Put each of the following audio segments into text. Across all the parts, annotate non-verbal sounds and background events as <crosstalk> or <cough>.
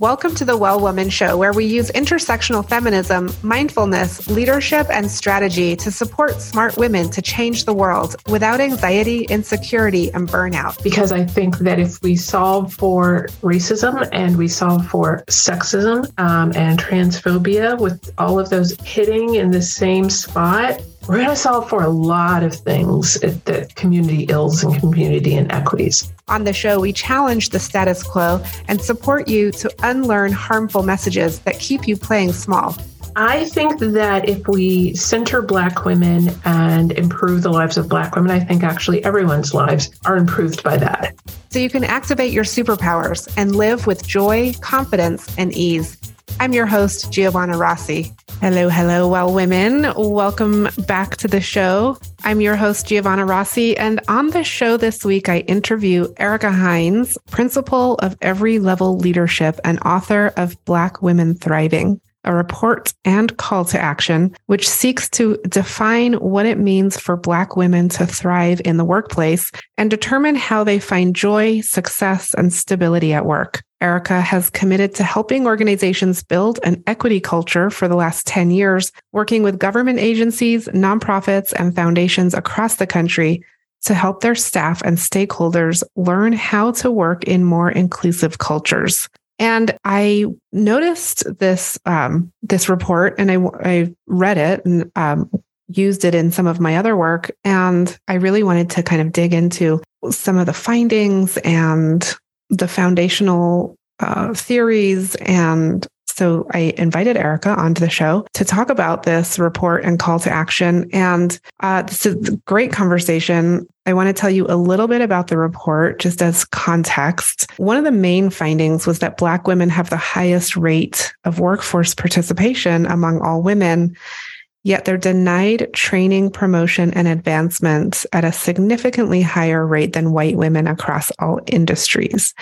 Welcome to the Well Woman Show, where we use intersectional feminism, mindfulness, leadership, and strategy to support smart women to change the world without anxiety, insecurity, and burnout. Because I think that if we solve for racism and we solve for sexism um, and transphobia, with all of those hitting in the same spot, we're going to solve for a lot of things the community ills and community inequities. On the show, we challenge the status quo and support you to unlearn harmful messages that keep you playing small. I think that if we center Black women and improve the lives of Black women, I think actually everyone's lives are improved by that. So you can activate your superpowers and live with joy, confidence, and ease. I'm your host, Giovanna Rossi. Hello, hello, well, women. Welcome back to the show. I'm your host, Giovanna Rossi. And on the show this week, I interview Ericka Hines, principal of Every Level Leadership and author of Black Women Thriving a report and call to action, which seeks to define what it means for Black women to thrive in the workplace and determine how they find joy, success, and stability at work. Ericka has committed to helping organizations build an equity culture for the last 10 years, working with government agencies, nonprofits, and foundations across the country to help their staff and stakeholders learn how to work in more inclusive cultures. And I noticed this um, this report, and I I read it and um, used it in some of my other work, and I really wanted to kind of dig into some of the findings and the foundational uh, theories and so I invited Ericka onto the show to talk about this report and call to action. And uh, this is a great conversation. I want to tell you a little bit about the report just as context. One of the main findings was that Black women have the highest rate of workforce participation among all women. Yet they're denied training, promotion, and advancement at a significantly higher rate than white women across all industries.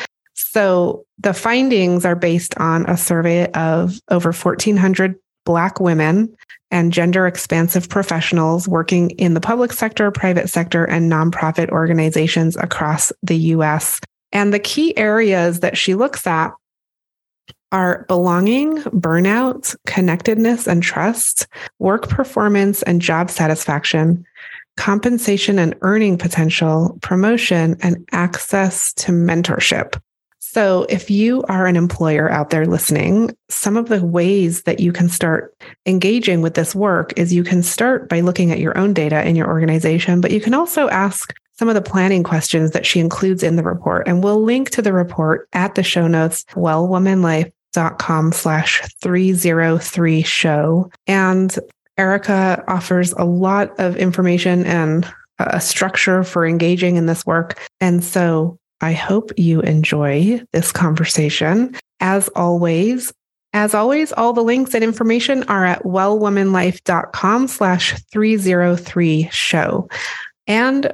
So the findings are based on a survey of over 1,400 Black women and gender expansive professionals working in the public sector, private sector, and nonprofit organizations across the US. And the key areas that she looks at are belonging, burnout, connectedness and trust, work performance and job satisfaction, compensation and earning potential, promotion, and access to mentorship. So, if you are an employer out there listening, some of the ways that you can start engaging with this work is you can start by looking at your own data in your organization, but you can also ask some of the planning questions that she includes in the report. And we'll link to the report at the show notes, wellwomanlife.com slash 303 show. And Ericka offers a lot of information and a structure for engaging in this work. And so I hope you enjoy this conversation. As always, as always, all the links and information are at wellwomanlife.com slash 303 show. And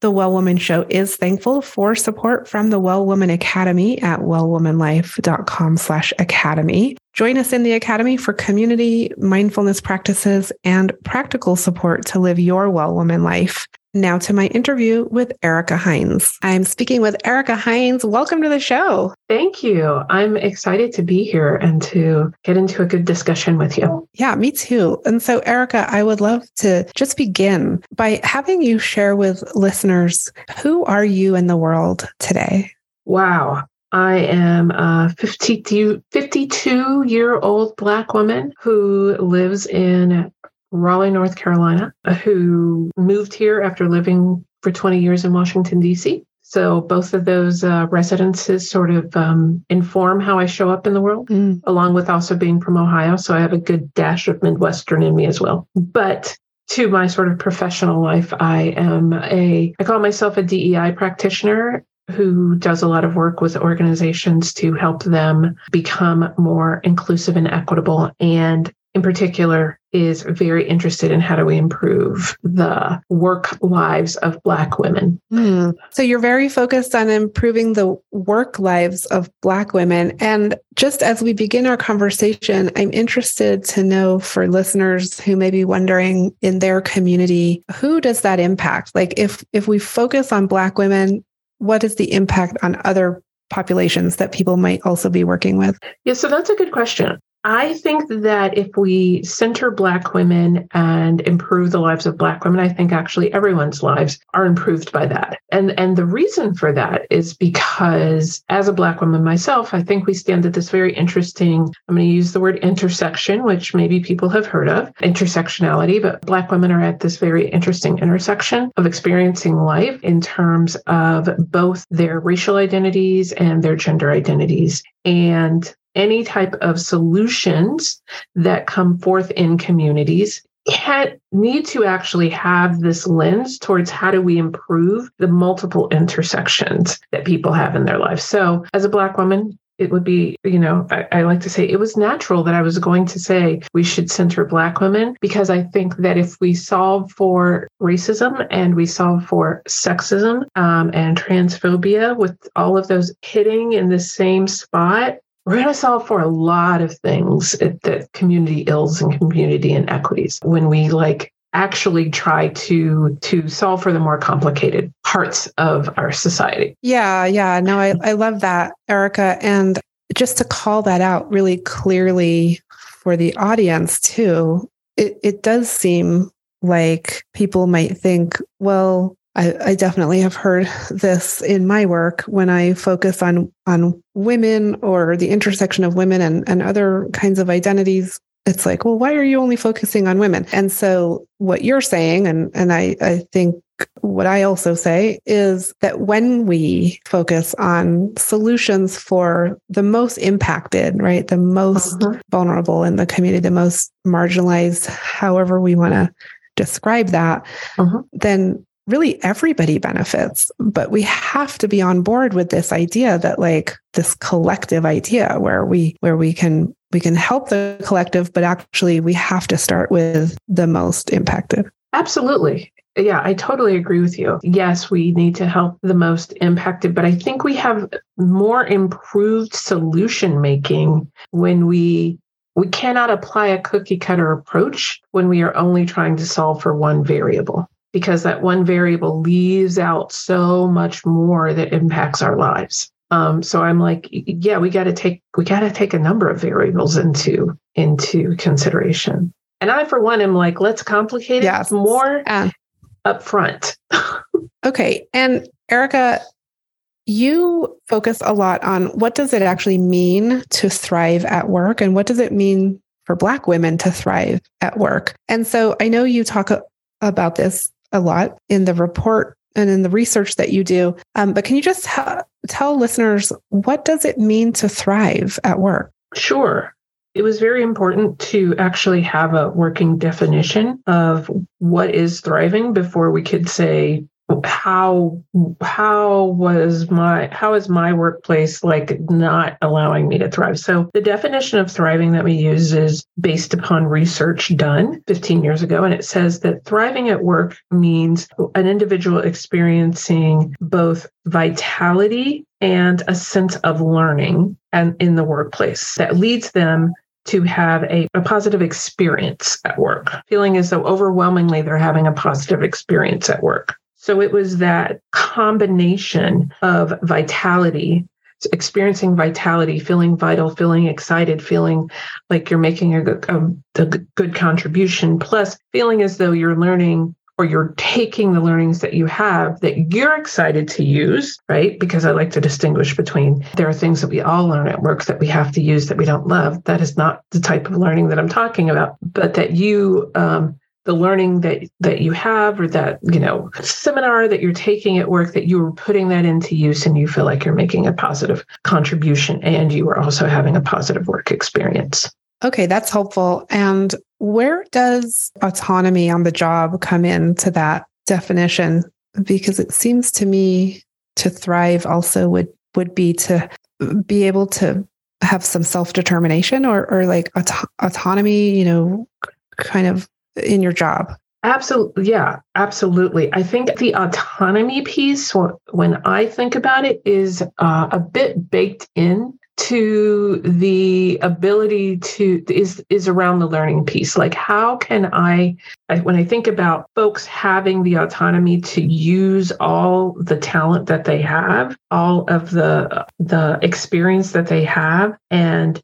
the Well Woman Show is thankful for support from the Well Woman Academy at wellwomanlife.com slash academy. Join us in the Academy for community, mindfulness practices, and practical support to live your well woman life. Now to my interview with Ericka Hines. I'm speaking with Ericka Hines. Welcome to the show. Thank you. I'm excited to be here and to get into a good discussion with you. Yeah, me too. And so, Ericka, I would love to just begin by having you share with listeners who are you in the world today? Wow. I am a 52, 52 year old Black woman who lives in Raleigh, North Carolina, who moved here after living for 20 years in Washington, D.C. So both of those uh, residences sort of um, inform how I show up in the world, mm. along with also being from Ohio. So I have a good dash of Midwestern in me as well. But to my sort of professional life, I am a, I call myself a DEI practitioner who does a lot of work with organizations to help them become more inclusive and equitable and in particular is very interested in how do we improve the work lives of Black women. Mm. So you're very focused on improving the work lives of Black women. And just as we begin our conversation, I'm interested to know for listeners who may be wondering in their community, who does that impact? Like if if we focus on Black women, what is the impact on other populations that people might also be working with? Yeah, so that's a good question. I think that if we center Black women and improve the lives of Black women, I think actually everyone's lives are improved by that. And, and the reason for that is because as a Black woman myself, I think we stand at this very interesting, I'm going to use the word intersection, which maybe people have heard of, intersectionality, but Black women are at this very interesting intersection of experiencing life in terms of both their racial identities and their gender identities. And any type of solutions that come forth in communities can need to actually have this lens towards how do we improve the multiple intersections that people have in their lives. So, as a Black woman, it would be, you know, I, I, like to say it was natural that I was going to say we should center Black women because I think that if we solve for racism and we solve for sexism um, and transphobia with all of those hitting in the same spot, we're going to solve for a lot of things that community ills and community inequities when we like actually try to to solve for the more complicated parts of our society. Yeah, yeah. No, I, I love that, Ericka. And just to call that out really clearly for the audience too, it, it does seem like people might think, well, I, I, definitely have heard this in my work when I focus on on women or the intersection of women and, and other kinds of identities. It's like, well, why are you only focusing on women? And so what you're saying, and and I, I think what I also say is that when we focus on solutions for the most impacted, right, the most uh-huh. vulnerable in the community, the most marginalized, however we want to describe that, uh-huh. then really everybody benefits but we have to be on board with this idea that like this collective idea where we where we can we can help the collective but actually we have to start with the most impacted. Absolutely. Yeah, I totally agree with you. Yes, we need to help the most impacted, but I think we have more improved solution making when we we cannot apply a cookie cutter approach when we are only trying to solve for one variable because that one variable leaves out so much more that impacts our lives. Um, so I'm like, yeah, we got to take we got to take a number of variables into into consideration. And I, for one, am like, let's complicate yes. it more uh, up front. <laughs> okay, and Ericka, you focus a lot on what does it actually mean to thrive at work, and what does it mean for Black women to thrive at work. And so I know you talk about this a lot in the report and in the research that you do. Um, but can you just ha- tell listeners what does it mean to thrive at work? Sure. It was very important to actually have a working definition of what is thriving before we could say how how was my how is my workplace like not allowing me to thrive so the definition of thriving that we use is based upon research done 15 years ago and it says that thriving at work means an individual experiencing both vitality and a sense of learning and in the workplace that leads them to have a, a, positive experience at work, feeling as though overwhelmingly they're having a positive experience at work. So it was that combination of vitality, experiencing vitality, feeling vital, feeling excited, feeling like you're making a, a, a good contribution, plus feeling as though you're learning or you're taking the learnings that you have that you're excited to use, right? Because I like to distinguish between there are things that we all learn at work that we have to use that we don't love. That is not the type of learning that I'm talking about, but that you um, the learning that that you have or that you know seminar that you're taking at work that you are putting that into use and you feel like you're making a positive contribution and you are also having a positive work experience. Okay that's helpful. And where does autonomy on the job come into that definition? Because it seems to me to thrive also would would be to be able to have some self-determination or or like auto- autonomy you know kind of in your job. Absolutely. Yeah, absolutely. I think the autonomy piece, when I think about it, is uh, a bit baked in to the ability to is is around the learning piece like how can I, I when i think about folks having the autonomy to use all the talent that they have all of the the experience that they have and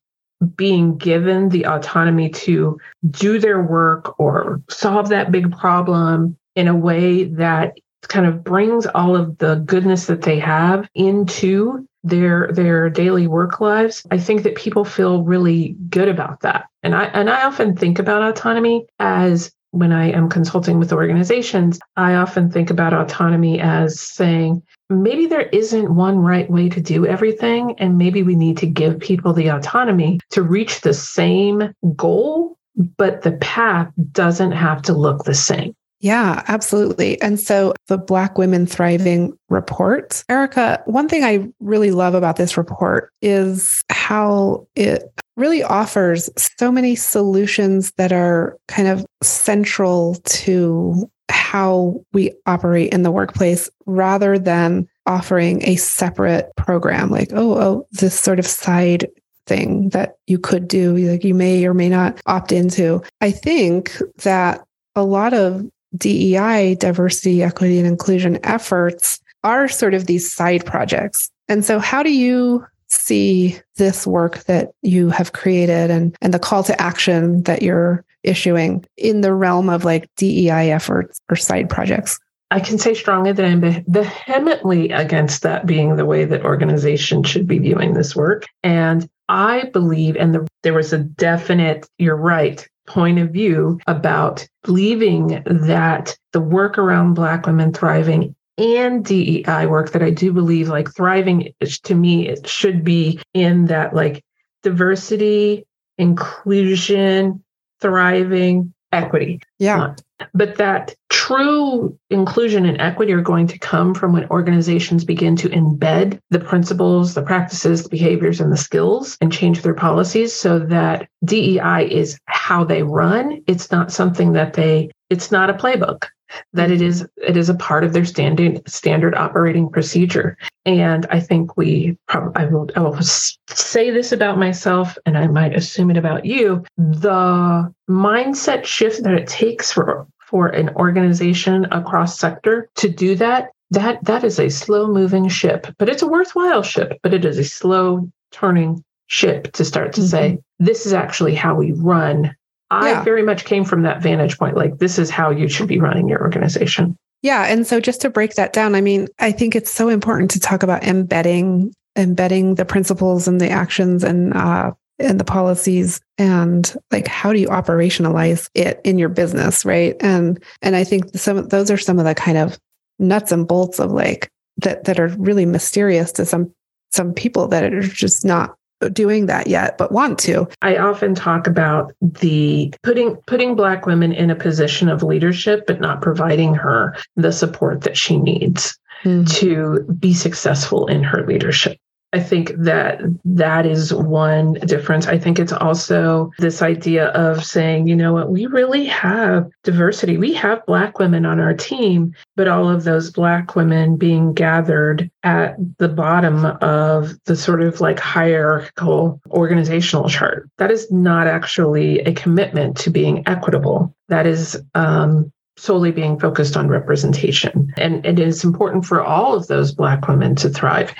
being given the autonomy to do their work or solve that big problem in a way that kind of brings all of the goodness that they have into their their daily work lives. I think that people feel really good about that. And i and i often think about autonomy as when i am consulting with organizations i often think about autonomy as saying maybe there isn't one right way to do everything and maybe we need to give people the autonomy to reach the same goal but the path doesn't have to look the same yeah, absolutely. And so the Black Women Thriving report, Ericka, one thing I really love about this report is how it really offers so many solutions that are kind of central to how we operate in the workplace rather than offering a separate program like oh oh this sort of side thing that you could do like you may or may not opt into i think that a lot of DEI, diversity, equity, and inclusion efforts are sort of these side projects. And so, how do you see this work that you have created and, and the call to action that you're issuing in the realm of like DEI efforts or side projects? I can say strongly that I'm vehemently against that being the way that organizations should be viewing this work. And I believe, and the, there was a definite, you're right, point of view about believing that the work around Black women thriving and DEI work that I do believe like thriving to me it should be in that like diversity, inclusion, thriving, equity. Yeah. Uh, but that true inclusion and equity are going to come from when organizations begin to embed the principles, the practices, the behaviors, and the skills and change their policies so that DEI is how they run. It's not something that they, it's not a playbook that it is it is a part of their standard standard operating procedure. And i think we probably I will, I will say this about myself and i might assume it about you. The mindset shift that it takes for for an organization across sector to do that that that is a slow moving ship but it's a worthwhile ship but it is a slow turning ship to start to mm-hmm. say this is actually how we run I yeah. very much came from that vantage point. Like, this is how you should be running your organization. Yeah. And so just to break that down, I mean, I think it's so important to talk about embedding, embedding the principles and the actions and, uh, and the policies and like how do you operationalize it in your business right and and i think some of those are some of the kind of nuts and bolts of like that that are really mysterious to some some people that are just not doing that yet but want to i often talk about the putting putting black women in a position of leadership but not providing her the support that she needs mm-hmm. to be successful in her leadership I think that that is one difference. I think it's also this idea of saying, you know what, we really have diversity. We have Black women on our team, but all of those Black women being gathered at the bottom of the sort of like hierarchical organizational chart. That is not actually a commitment to being equitable. That is um, solely being focused on representation. And it is important for all of those Black women to thrive.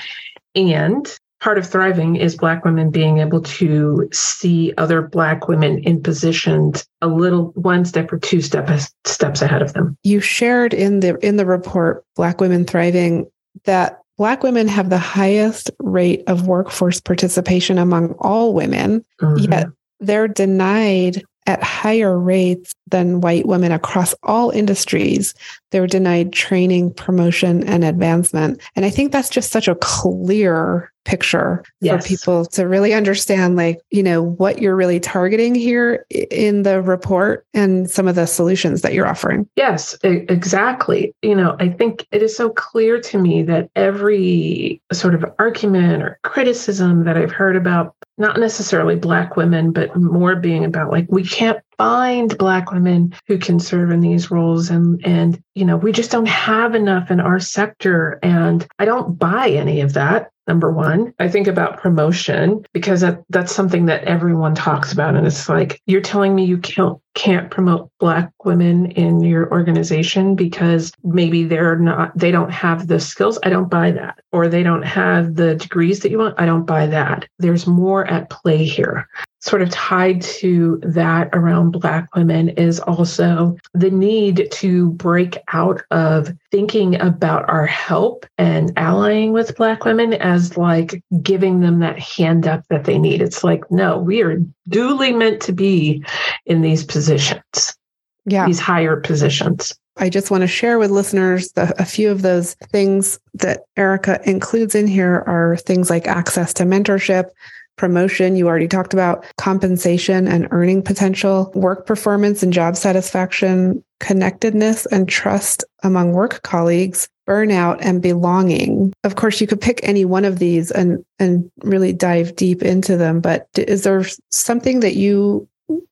And part of thriving is Black women being able to see other Black women in positions a little one step or two step, steps ahead of them. You shared in the in the report Black Women Thriving that Black women have the highest rate of workforce participation among all women, mm-hmm. yet they're denied at higher rates than white women across all industries. They were denied training, promotion, and advancement. And I think that's just such a clear picture yes. for people to really understand like you know what you're really targeting here in the report and some of the solutions that you're offering yes exactly you know i think it is so clear to me that every sort of argument or criticism that i've heard about not necessarily black women but more being about like we can't find black women who can serve in these roles and and you know we just don't have enough in our sector and i don't buy any of that number one. I think about promotion because that, that's something that everyone talks about. And it's like, you're telling me you can't, can't promote Black women in your organization because maybe they're not, they don't have the skills. I don't buy that. Or they don't have the degrees that you want. I don't buy that. There's more at play here sort of tied to that around Black women is also the need to break out of thinking about our help and allying with Black women as like giving them that hand up that they need. It's like, no, we are duly meant to be in these positions, yeah. these higher positions. I just want to share with listeners the, a few of those things that Ericka includes in here are things like access to mentorship, promotion, you already talked about compensation and earning potential, work performance and job satisfaction, connectedness and trust among work colleagues, burnout and belonging. Of course, you could pick any one of these and and really dive deep into them, but is there something that you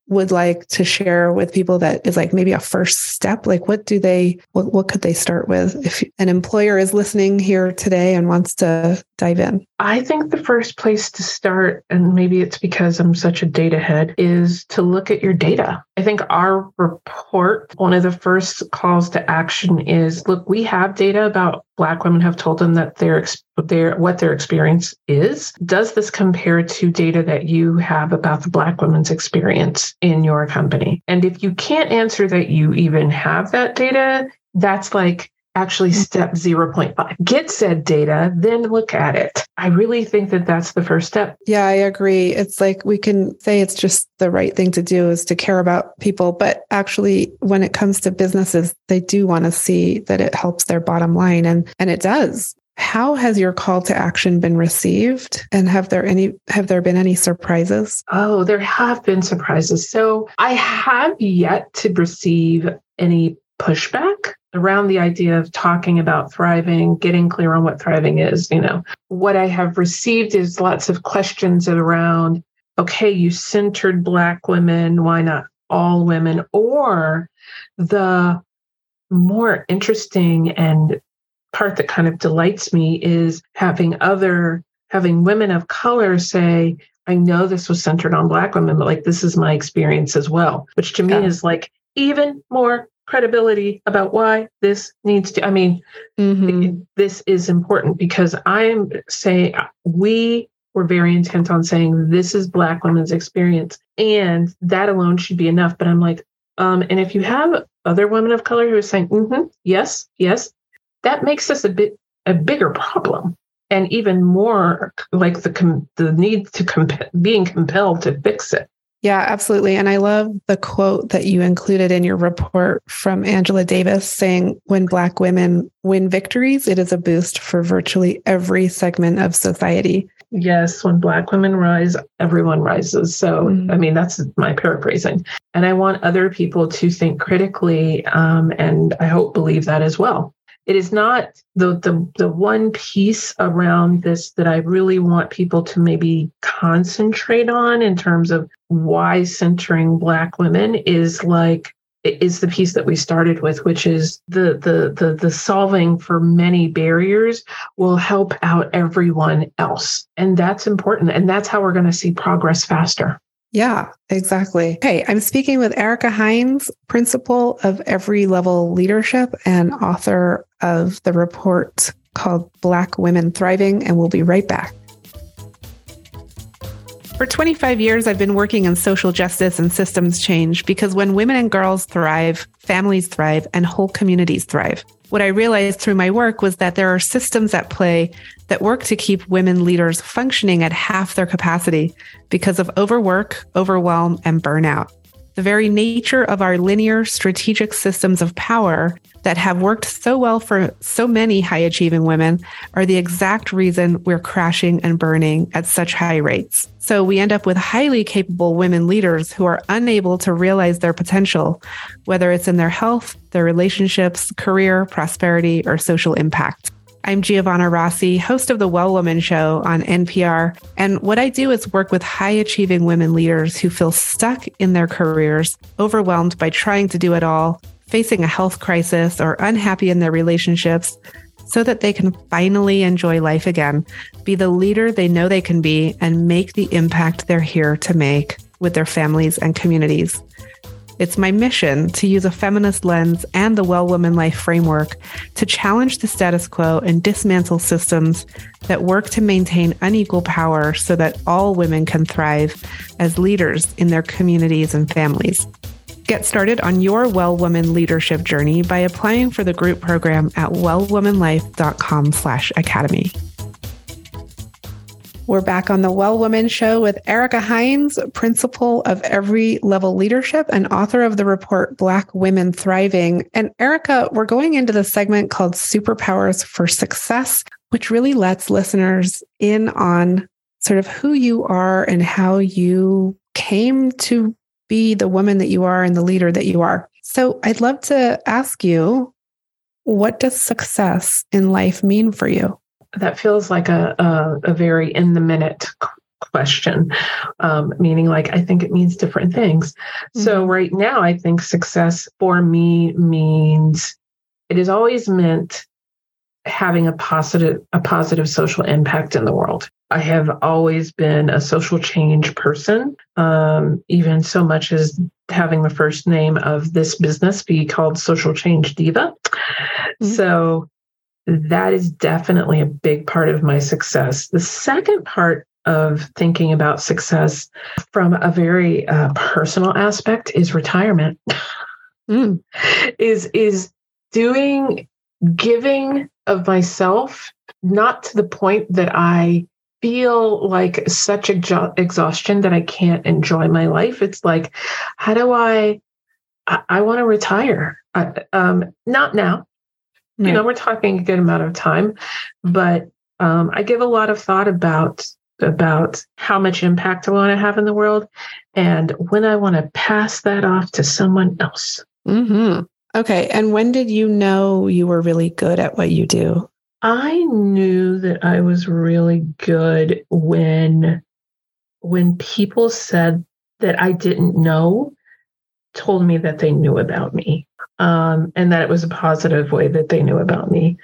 would like to share with people that is like maybe a first step? Like what do they what, what could they start with? If an employer is listening here today and wants to dive in? I think the first place to start and maybe it's because i'm such a data head is to look at your data. I think our report one of the first calls to action is look we have data about black women have told them that their their what their experience is. Does this compare to data that you have about the black women's experience in your company. And if you can't answer that you even have that data, that's like actually step 0.5 get said data then look at it i really think that that's the first step yeah i agree it's like we can say it's just the right thing to do is to care about people but actually when it comes to businesses they do want to see that it helps their bottom line and and it does how has your call to action been received? And have there any have there been any surprises? Oh, there have been surprises. So I have yet to receive any pushback around the idea of talking about thriving, getting clear on what thriving is. You know, what I have received is lots of questions around, okay, you centered Black women, why not all women? Or the more interesting and part that kind of delights me is having other having women of color say i know this was centered on black women but like this is my experience as well which to me is like even more credibility about why this needs to i mean mm-hmm. this is important because i'm saying we were very intent on saying this is black women's experience and that alone should be enough but i'm like um and if you have other women of color who are saying mm-hmm, yes yes that makes us a bit a bigger problem and even more like the com- the need to comp- being compelled to fix it yeah, absolutely. And I love the quote that you included in your report from Angela Davis saying, when Black women win victories, it is a boost for virtually every segment of society. Yes, when Black women rise, everyone rises. So, mm-hmm. I mean, that's my paraphrasing. And I want other people to think critically um, and I hope believe that as well it is not the, the the one piece around this that I really want people to maybe concentrate on in terms of why centering black women is like is the piece that we started with which is the the the the solving for many barriers will help out everyone else. And that's important. And that's how we're going to see progress faster yeah, exactly. Hey, I'm speaking with Ericka Hines, principal of Every Level Leadership and author of the report called Black Women Thriving, and we'll be right back. For 25 years, I've been working in social justice and systems change because when women and girls thrive, families thrive, and whole communities thrive. What I realized through my work was that there are systems at play that work to keep women leaders functioning at half their capacity because of overwork, overwhelm, and burnout. The very nature of our linear strategic systems of power that have worked so well for so many high achieving women are the exact reason we're crashing and burning at such high rates. So we end up with highly capable women leaders who are unable to realize their potential, whether it's in their health, their relationships, career, prosperity, or social impact. I'm Giovanna Rossi, host of the Well Woman Show on NPR. And what I do is work with high achieving women leaders who feel stuck in their careers, overwhelmed by trying to do it all, facing a health crisis, or unhappy in their relationships, so that they can finally enjoy life again, be the leader they know they can be, and make the impact they're here to make with their families and communities. It's my mission to use a feminist lens and the Well Woman Life framework to challenge the status quo and dismantle systems that work to maintain unequal power so that all women can thrive as leaders in their communities and families. Get started on your Well Woman leadership journey by applying for the group program at wellwomanlife.com/academy. We're back on the Well Woman Show with Ericka Hines, principal of Every Level Leadership and author of the report Black Women Thriving. And Ericka, we're going into the segment called Superpowers for Success, which really lets listeners in on sort of who you are and how you came to be the woman that you are and the leader that you are. So I'd love to ask you, what does success in life mean for you? That feels like a, a, a very in the minute question, um, meaning like I think it means different things. Mm-hmm. So, right now, I think success for me means it has always meant having a positive a positive social impact in the world. I have always been a social change person, um, even so much as having the first name of this business be called Social Change Diva. Mm-hmm. So that is definitely a big part of my success. The second part of thinking about success from a very uh, personal aspect is retirement. <laughs> Mm. is is doing giving of myself not to the point that I feel like such exhaustion that I can't enjoy my life. It's like, how do I? I, I want to retire. I, um, not now. Right. You know, we're talking a good amount of time, but um, I give a lot of thought about about how much impact I want to have in the world, and when I want to pass that off to someone else. Mm-hmm. Okay, and when did you know you were really good at what you do? I knew that I was really good when when people said that I didn't know, told me that they knew about me um, and that it was a positive way that they knew about me.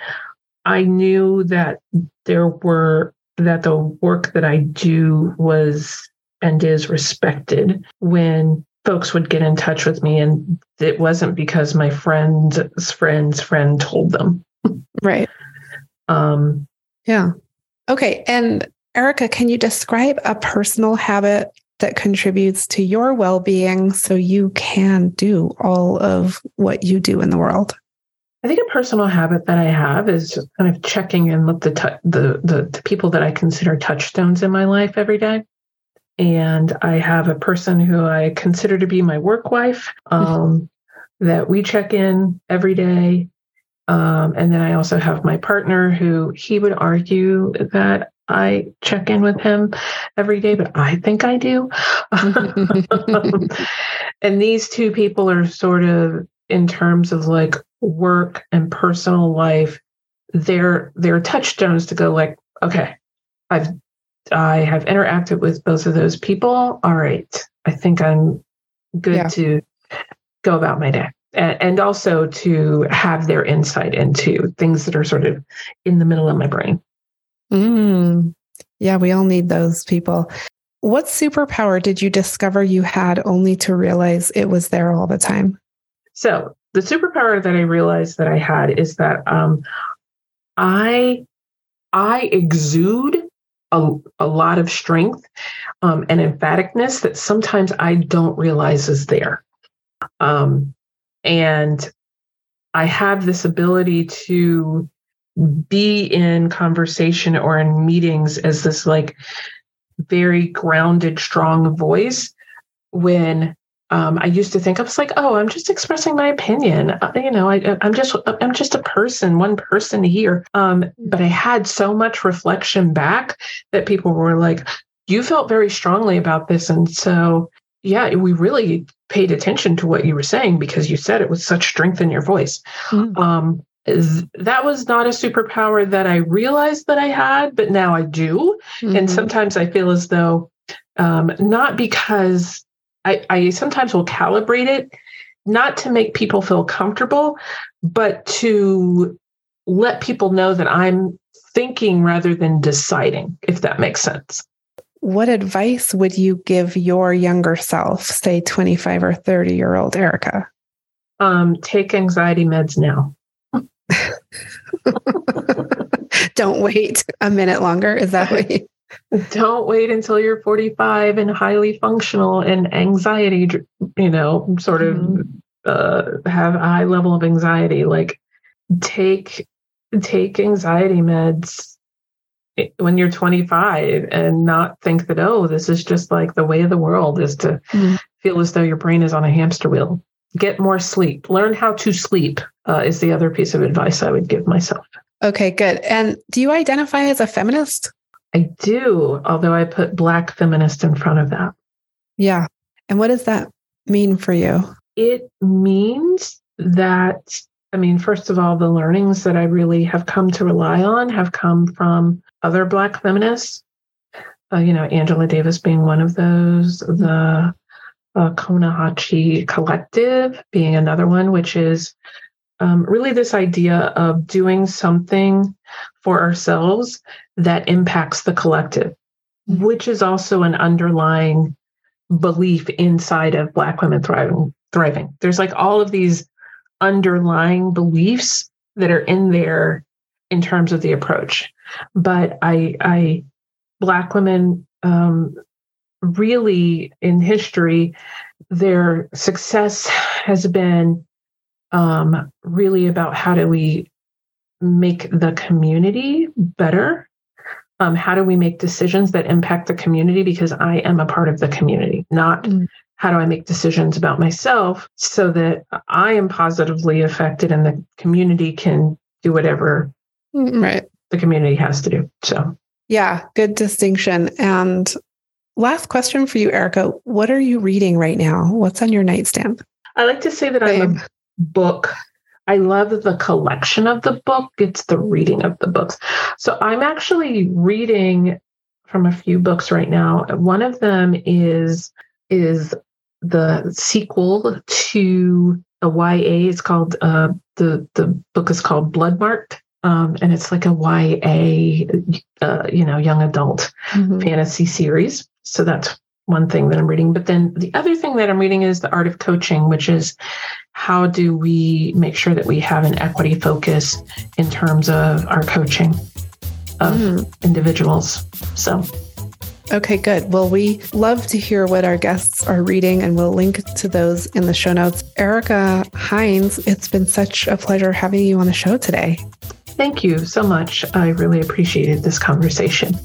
I knew that there were that the work that I do was and is respected when folks would get in touch with me and it wasn't because my friend's friend's friend told them. Right. Um yeah. Okay. And Erica, can you describe a personal habit that contributes to your well being so you can do all of what you do in the world? I think a personal habit that I have is kind of checking in with the, the, the the people that I consider touchstones in my life every day. And I have a person who I consider to be my work wife <laughs> um, that we check in every day. Um, and then I also have my partner who he would argue that I check in with him every day, but I think I do. <laughs> and these two people are sort of in terms of like work and personal life, they're they're touchstones to go like, okay, I've I have interacted with both of those people. All right. I think I'm good yeah. to go about my day. And, and also to have their insight into things that are sort of in the middle of my brain. Mm. Yeah, we all need those people. What superpower did you discover you had only to realize it was there all the time? So, the superpower that I realized that I had is that um, I I exude a, a lot of strength um, and emphaticness that sometimes I don't realize is there. Um, and I have this ability to be in conversation or in meetings as this like very grounded, strong voice when um, I used to think I was like, oh, I'm just expressing my opinion. Uh, you know, I, am just I'm just a person, one person here. Um, but I had so much reflection back that people were like, you felt very strongly about this, and so yeah, we really paid attention to what you were saying because you said it with such strength in your voice. Mm-hmm. Um, that was not a superpower that I realized that I had, but now I do. Mm-hmm. And sometimes I feel as though, um, not because I, I sometimes will calibrate it, not to make people feel comfortable, but to let people know that I'm thinking rather than deciding, if that makes sense. What advice would you give your younger self, say 25 or 30 year old Ericka? Um, take anxiety meds now. <laughs> Don't wait a minute longer. Is that what you? <laughs> Don't wait until you're 45 and highly functional and anxiety, you know, sort of mm-hmm. uh, have a high level of anxiety. Like take take anxiety meds when you're 25 and not think that oh this is just like the way of the world is to mm-hmm. feel as though your brain is on a hamster wheel get more sleep. Learn how to sleep uh, is the other piece of advice i would give myself. Okay good. And do you identify as a feminist? I do although i put black feminist in front of that. Yeah. And what does that mean for you? It means that I mean, first of all, the learnings that I really have come to rely on have come from other Black feminists. Uh, you know, Angela Davis being one of those, the uh, Combahee Collective being another one, which is um, really this idea of doing something for ourselves that impacts the collective, mm-hmm. which is also an underlying belief inside of Black women thriving. Thriving. There's like all of these underlying beliefs that are in there in terms of the approach. But I, I, black women, um, really in history, their success has been um, really about how do we make the community better um, how do we make decisions that impact the community because i am a part of the community not mm how do I make decisions about myself so that I am positively affected and the community can do whatever right. the community has to do. So, yeah, good distinction. And last question for you, Ericka What are you reading right now? What's on your nightstand? I like to say that Same. I'm a book. I love the collection of the book. It's the reading of the books. So I'm actually reading from a few books right now. One of them is is the sequel to a YA. It's called uh, the the book is called Bloodmarked, um, and it's like a YA, uh, you know, young adult mm-hmm. fantasy series. So that's one thing that I'm reading. But then the other thing that I'm reading is The Art of Coaching, which is how do we make sure that we have an equity focus in terms of our coaching of mm. individuals. So Okay, good. Well, we love to hear what our guests are reading, and we'll link to those in the show notes. Ericka Hines, it's been such a pleasure having you on the show today. Thank you so much. I really appreciated this conversation.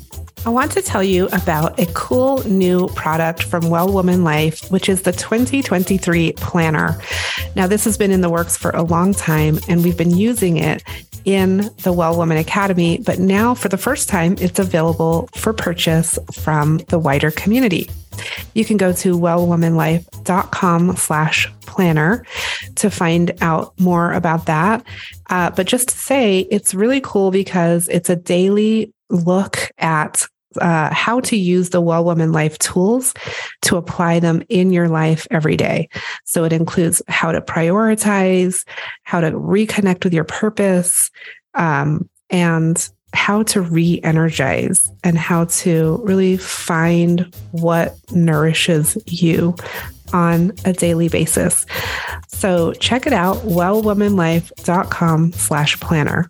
I want to tell you about a cool new product from Well Woman Life, which is the 2023 Planner. Now, this has been in the works for a long time, and we've been using it in the Well Woman Academy, but now for the first time, it's available for purchase from the wider community. You can go to wellwomanlife.com slash planner to find out more about that. Uh, but just to say, it's really cool because it's a daily look at uh, how to use the Well Woman Life tools to apply them in your life every day. So it includes how to prioritize, how to reconnect with your purpose, um, and how to re energize and how to really find what nourishes you on a daily basis. So check it out, wellwomanlife.com slash planner.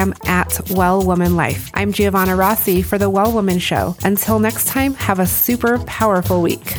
Instagram at Well Woman Life. I'm Giovanna Rossi for The Well Woman Show. Until next time, have a super powerful week.